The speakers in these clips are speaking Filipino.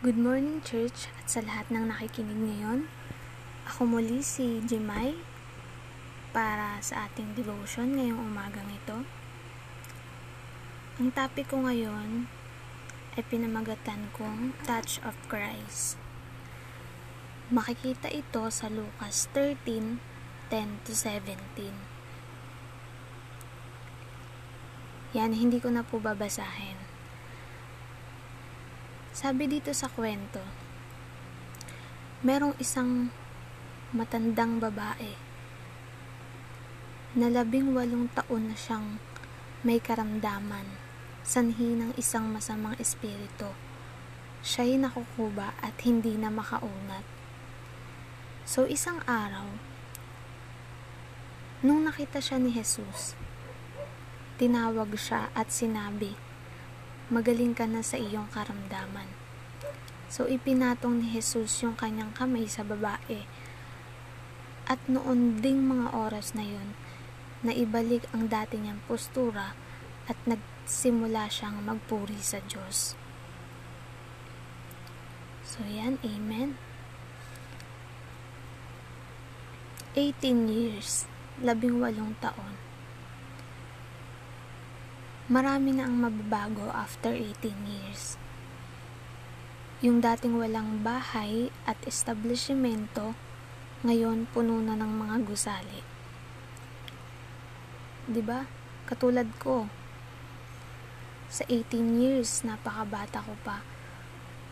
Good morning, Church, at sa lahat ng nakikinig ngayon. Ako muli si Jemay para sa ating devotion ngayong umagang ito. Ang topic ko ngayon ay pinamagatan kong Touch of Christ. Makikita ito sa Lucas 13, 10 to 17. Yan, hindi ko na po babasahin. Sabi dito sa kwento, merong isang matandang babae na labing walong taon na siyang may karamdaman, sanhi ng isang masamang espiritu. Siya'y nakukuba at hindi na makaunat. So isang araw, nung nakita siya ni Jesus, tinawag siya at sinabi, magaling ka na sa iyong karamdaman. So, ipinatong ni Jesus yung kanyang kamay sa babae. At noon ding mga oras na yun, na ibalik ang dati niyang postura at nagsimula siyang magpuri sa Diyos. So, yan. Amen. 18 years, labing walong taon marami na ang mababago after 18 years. Yung dating walang bahay at establishmento, ngayon puno na ng mga gusali. 'Di ba? Katulad ko. Sa 18 years, napakabata ko pa.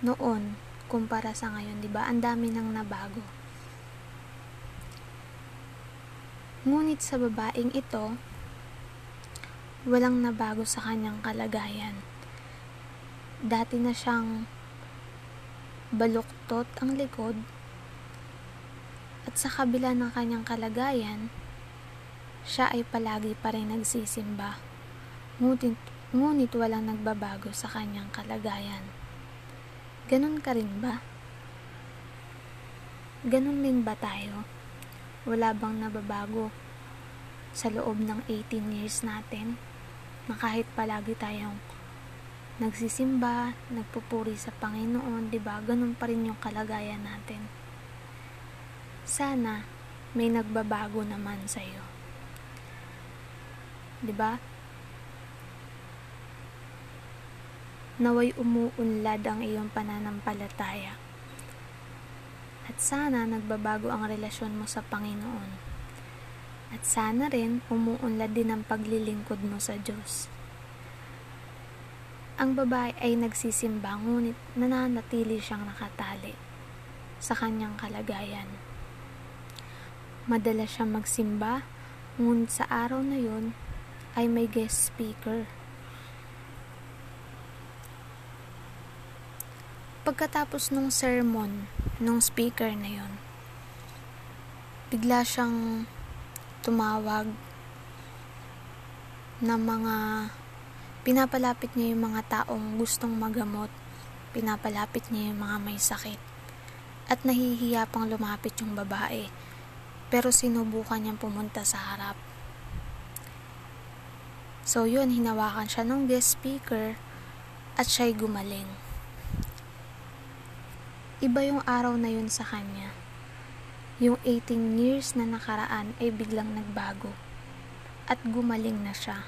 Noon, kumpara sa ngayon, 'di ba? Ang dami nang nabago. Ngunit sa babaeng ito, walang nabago sa kanyang kalagayan. Dati na siyang baluktot ang likod at sa kabila ng kanyang kalagayan, siya ay palagi pa rin nagsisimba. Ngunit, ngunit walang nagbabago sa kanyang kalagayan. Ganon ka rin ba? Ganon din ba tayo? Wala bang nababago sa loob ng 18 years natin? Na kahit palagi tayong nagsisimba, nagpupuri sa Panginoon, 'di ba? Ganun pa rin yung kalagayan natin. Sana may nagbabago naman sa iyo. 'Di ba? Naway umuunlad ang iyong pananampalataya. At sana nagbabago ang relasyon mo sa Panginoon. At sana rin umuunlad din ang paglilingkod mo sa Diyos. Ang babae ay nagsisimba ngunit nananatili siyang nakatali sa kanyang kalagayan. Madalas siyang magsimba ngunit sa araw na yun ay may guest speaker. Pagkatapos nung sermon nung speaker na yun, bigla siyang tumawag na mga pinapalapit niya yung mga taong gustong magamot. Pinapalapit niya yung mga may sakit. At nahihiya pang lumapit yung babae. Pero sinubukan niyang pumunta sa harap. So yun hinawakan siya ng guest speaker at siya'y gumaling. Iba yung araw na yun sa kanya yung 18 years na nakaraan ay biglang nagbago at gumaling na siya.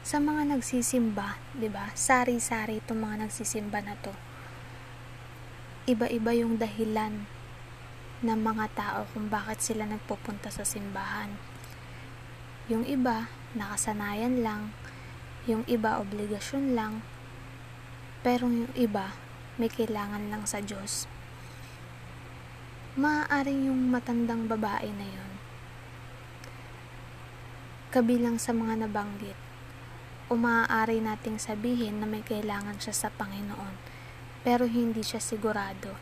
Sa mga nagsisimba, 'di ba? Sari-sari itong mga nagsisimba na 'to. Iba-iba yung dahilan ng mga tao kung bakit sila nagpupunta sa simbahan. Yung iba, nakasanayan lang. Yung iba, obligasyon lang. Pero yung iba, may kailangan lang sa Diyos maaaring yung matandang babae na yon kabilang sa mga nabanggit o maaari nating sabihin na may kailangan siya sa Panginoon pero hindi siya sigurado.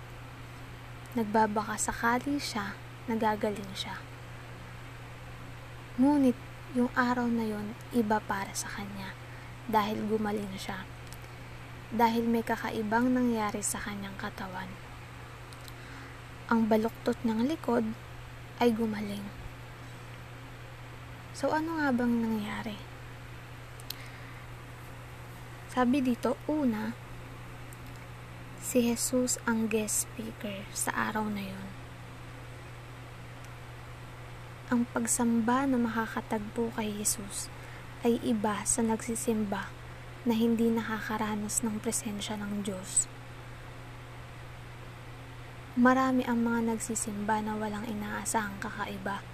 Nagbabaka sakali siya nagagaling siya. Ngunit yung araw na yon iba para sa kanya dahil gumaling siya. Dahil may kakaibang nangyari sa kanyang katawan ang baluktot ng likod ay gumaling. So, ano nga bang nangyari? Sabi dito, una, Si Jesus ang guest speaker sa araw na yon. Ang pagsamba na makakatagpo kay Jesus ay iba sa nagsisimba na hindi nakakaranas ng presensya ng Diyos. Marami ang mga nagsisimba na walang inaasahang kakaiba.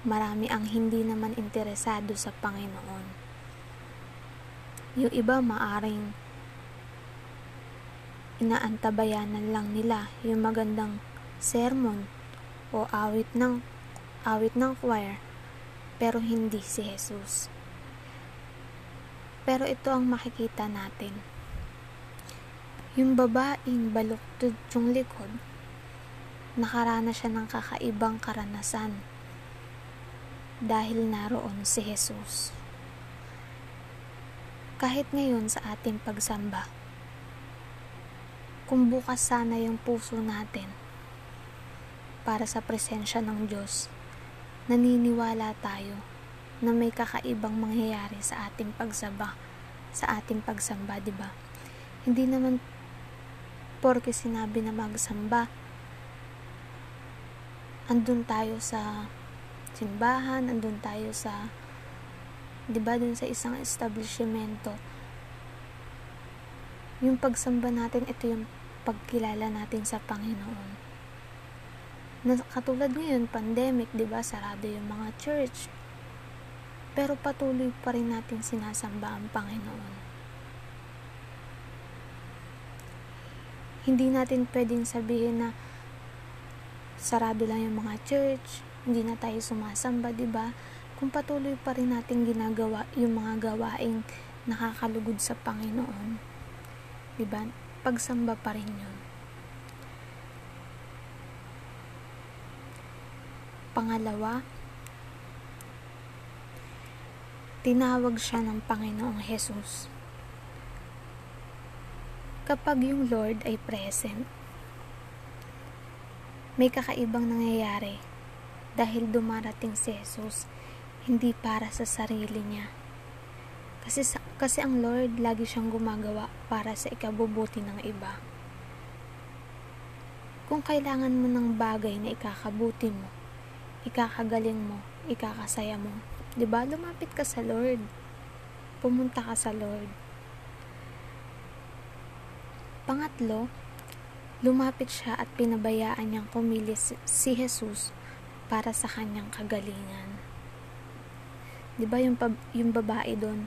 Marami ang hindi naman interesado sa Panginoon. Yung iba maaring inaantabayanan lang nila yung magandang sermon o awit ng awit ng choir pero hindi si Jesus. Pero ito ang makikita natin. Yung babaeng baluktod yung likod, nakaranas siya ng kakaibang karanasan dahil naroon si Jesus. Kahit ngayon sa ating pagsamba, kung bukas sana yung puso natin para sa presensya ng Diyos, naniniwala tayo na may kakaibang mangyayari sa ating pagsamba, sa ating pagsamba, 'di ba? Hindi naman porke sinabi na magsamba, andun tayo sa simbahan, andun tayo sa 'di ba dun sa isang establishmento. Yung pagsamba natin, ito yung pagkilala natin sa Panginoon. Na, katulad ngayon, pandemic, di ba, sarado yung mga church. Pero patuloy pa rin natin sinasamba ang Panginoon. Hindi natin pwedeng sabihin na sarado lang yung mga church, hindi na tayo sumasamba, di ba? Kung patuloy pa rin natin ginagawa yung mga gawaing nakakalugod sa Panginoon, di ba? pagsamba pa rin yun. Pangalawa, tinawag siya ng Panginoong Jesus. Kapag yung Lord ay present, may kakaibang nangyayari dahil dumarating si Jesus hindi para sa sarili niya kasi, kasi ang Lord lagi siyang gumagawa para sa ikabubuti ng iba. Kung kailangan mo ng bagay na ikakabuti mo, ikakagaling mo, ikakasaya mo, 'di ba? Lumapit ka sa Lord. Pumunta ka sa Lord. Pangatlo, lumapit siya at pinabayaan niyang kumilis si Jesus para sa kanyang kagalingan. 'Di ba yung yung babae doon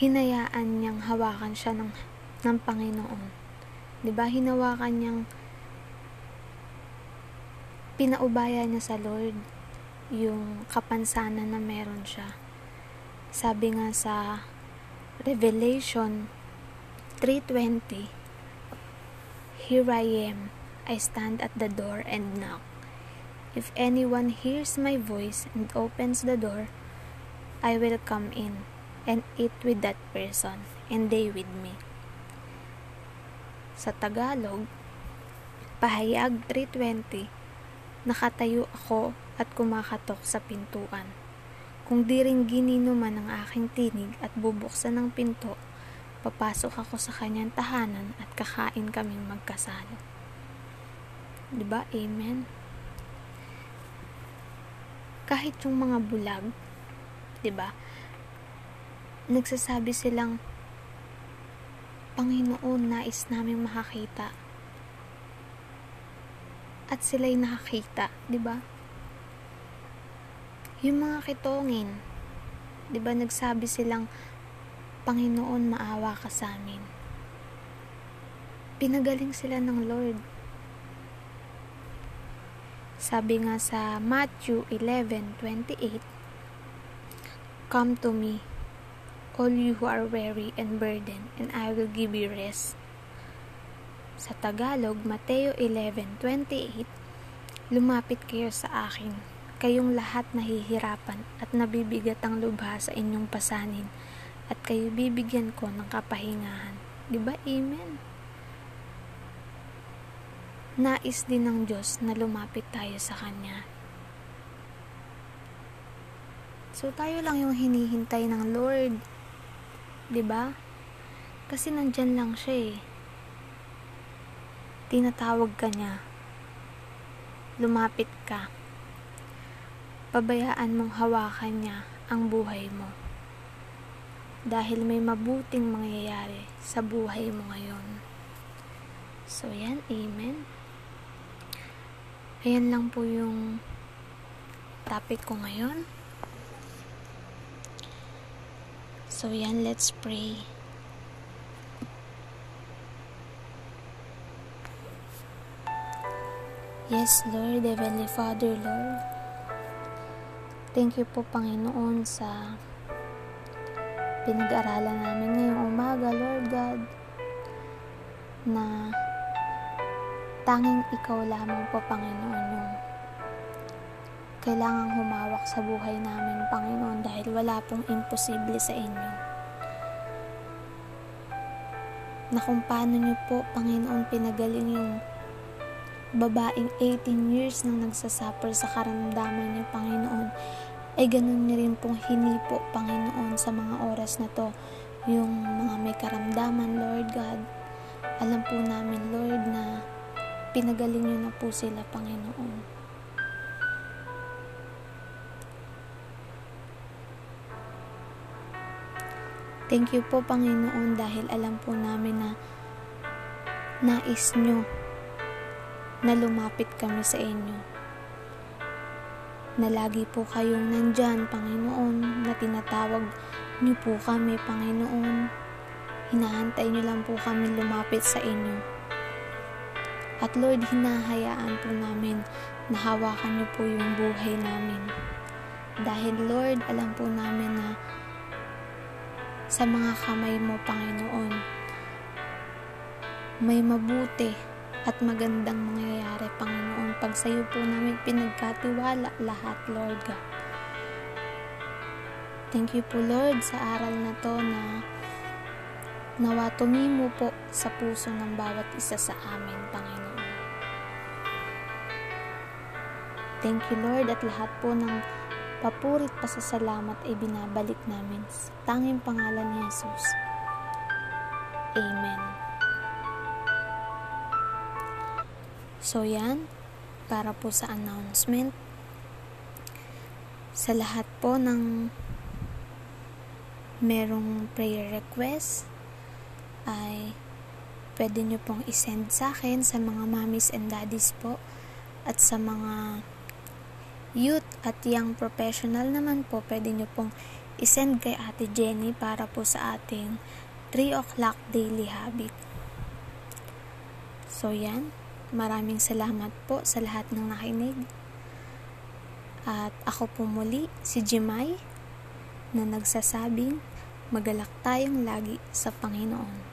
hinayaan niyang hawakan siya ng, ng Panginoon. ba diba? Hinawakan niyang pinaubaya niya sa Lord yung kapansanan na meron siya. Sabi nga sa Revelation 3.20 Here I am, I stand at the door and knock. If anyone hears my voice and opens the door, I will come in and eat with that person and they with me. Sa Tagalog, pahayag 320, nakatayo ako at kumakatok sa pintuan. Kung di rin ginino man ang aking tinig at bubuksan ng pinto, papasok ako sa kanyang tahanan at kakain kaming magkasalo. Diba? Amen? Kahit yung mga bulag, diba? nagsasabi silang, Panginoon, nais namin makakita. At sila'y nakakita, di ba? Yung mga kitongin, di ba nagsabi silang, Panginoon, maawa ka sa amin. Pinagaling sila ng Lord. Sabi nga sa Matthew 11:28, Come to me, all you who are weary and burdened, and I will give you rest. Sa Tagalog, Mateo 11:28, Lumapit kayo sa akin, kayong lahat nahihirapan at nabibigat ang lubha sa inyong pasanin, at kayo bibigyan ko ng kapahingahan. Di ba? Amen. Nais din ng Diyos na lumapit tayo sa Kanya. So tayo lang yung hinihintay ng Lord 'Di ba? Kasi nandyan lang siya eh. tinatawag ka niya. Lumapit ka. Pabayaan mong hawakan niya ang buhay mo. Dahil may mabuting mangyayari sa buhay mo ngayon. So, yan. Amen. Ayan lang po yung topic ko ngayon. So, yan. Let's pray. Yes, Lord, Heavenly Father, Lord. Thank you po, Panginoon, sa pinag-aralan namin ngayong umaga, Lord God, na tanging ikaw lamang po, Panginoon, yung kailangang humawak sa buhay namin, Panginoon, dahil wala pong imposible sa inyo. Na kung paano nyo po, Panginoon, pinagaling yung babaeng 18 years nang nagsasuffer sa karamdaman niya, Panginoon, ay ganun niya rin pong hinipo, Panginoon, sa mga oras na to, yung mga may karamdaman, Lord God. Alam po namin, Lord, na pinagaling niyo na po sila, Panginoon. Thank you po, Panginoon, dahil alam po namin na nais nyo na lumapit kami sa inyo. Na lagi po kayong nandyan, Panginoon, na tinatawag niyo po kami, Panginoon. Hinahantay niyo lang po kami lumapit sa inyo. At Lord, hinahayaan po namin na hawakan niyo po yung buhay namin. Dahil Lord, alam po namin na sa mga kamay mo, Panginoon, may mabuti at magandang mangyayari, Panginoon, pag sa iyo po namin pinagkatiwala lahat, Lord God. Thank you po, Lord, sa aral na to na nawa tumimo po sa puso ng bawat isa sa amin, Panginoon. Thank you, Lord, at lahat po ng papurit pa sa salamat ay binabalik namin sa tanging pangalan ni Jesus. Amen. So yan, para po sa announcement. Sa lahat po ng merong prayer request ay pwede nyo pong isend sa akin sa mga mommies and daddies po at sa mga youth at young professional naman po pwede nyo pong isend kay Ate Jenny para po sa ating 3 o'clock daily habit. So yan, Maraming salamat po sa lahat ng nakinig. At ako po muli, si Jimay, na nagsasabing magalak tayong lagi sa Panginoon.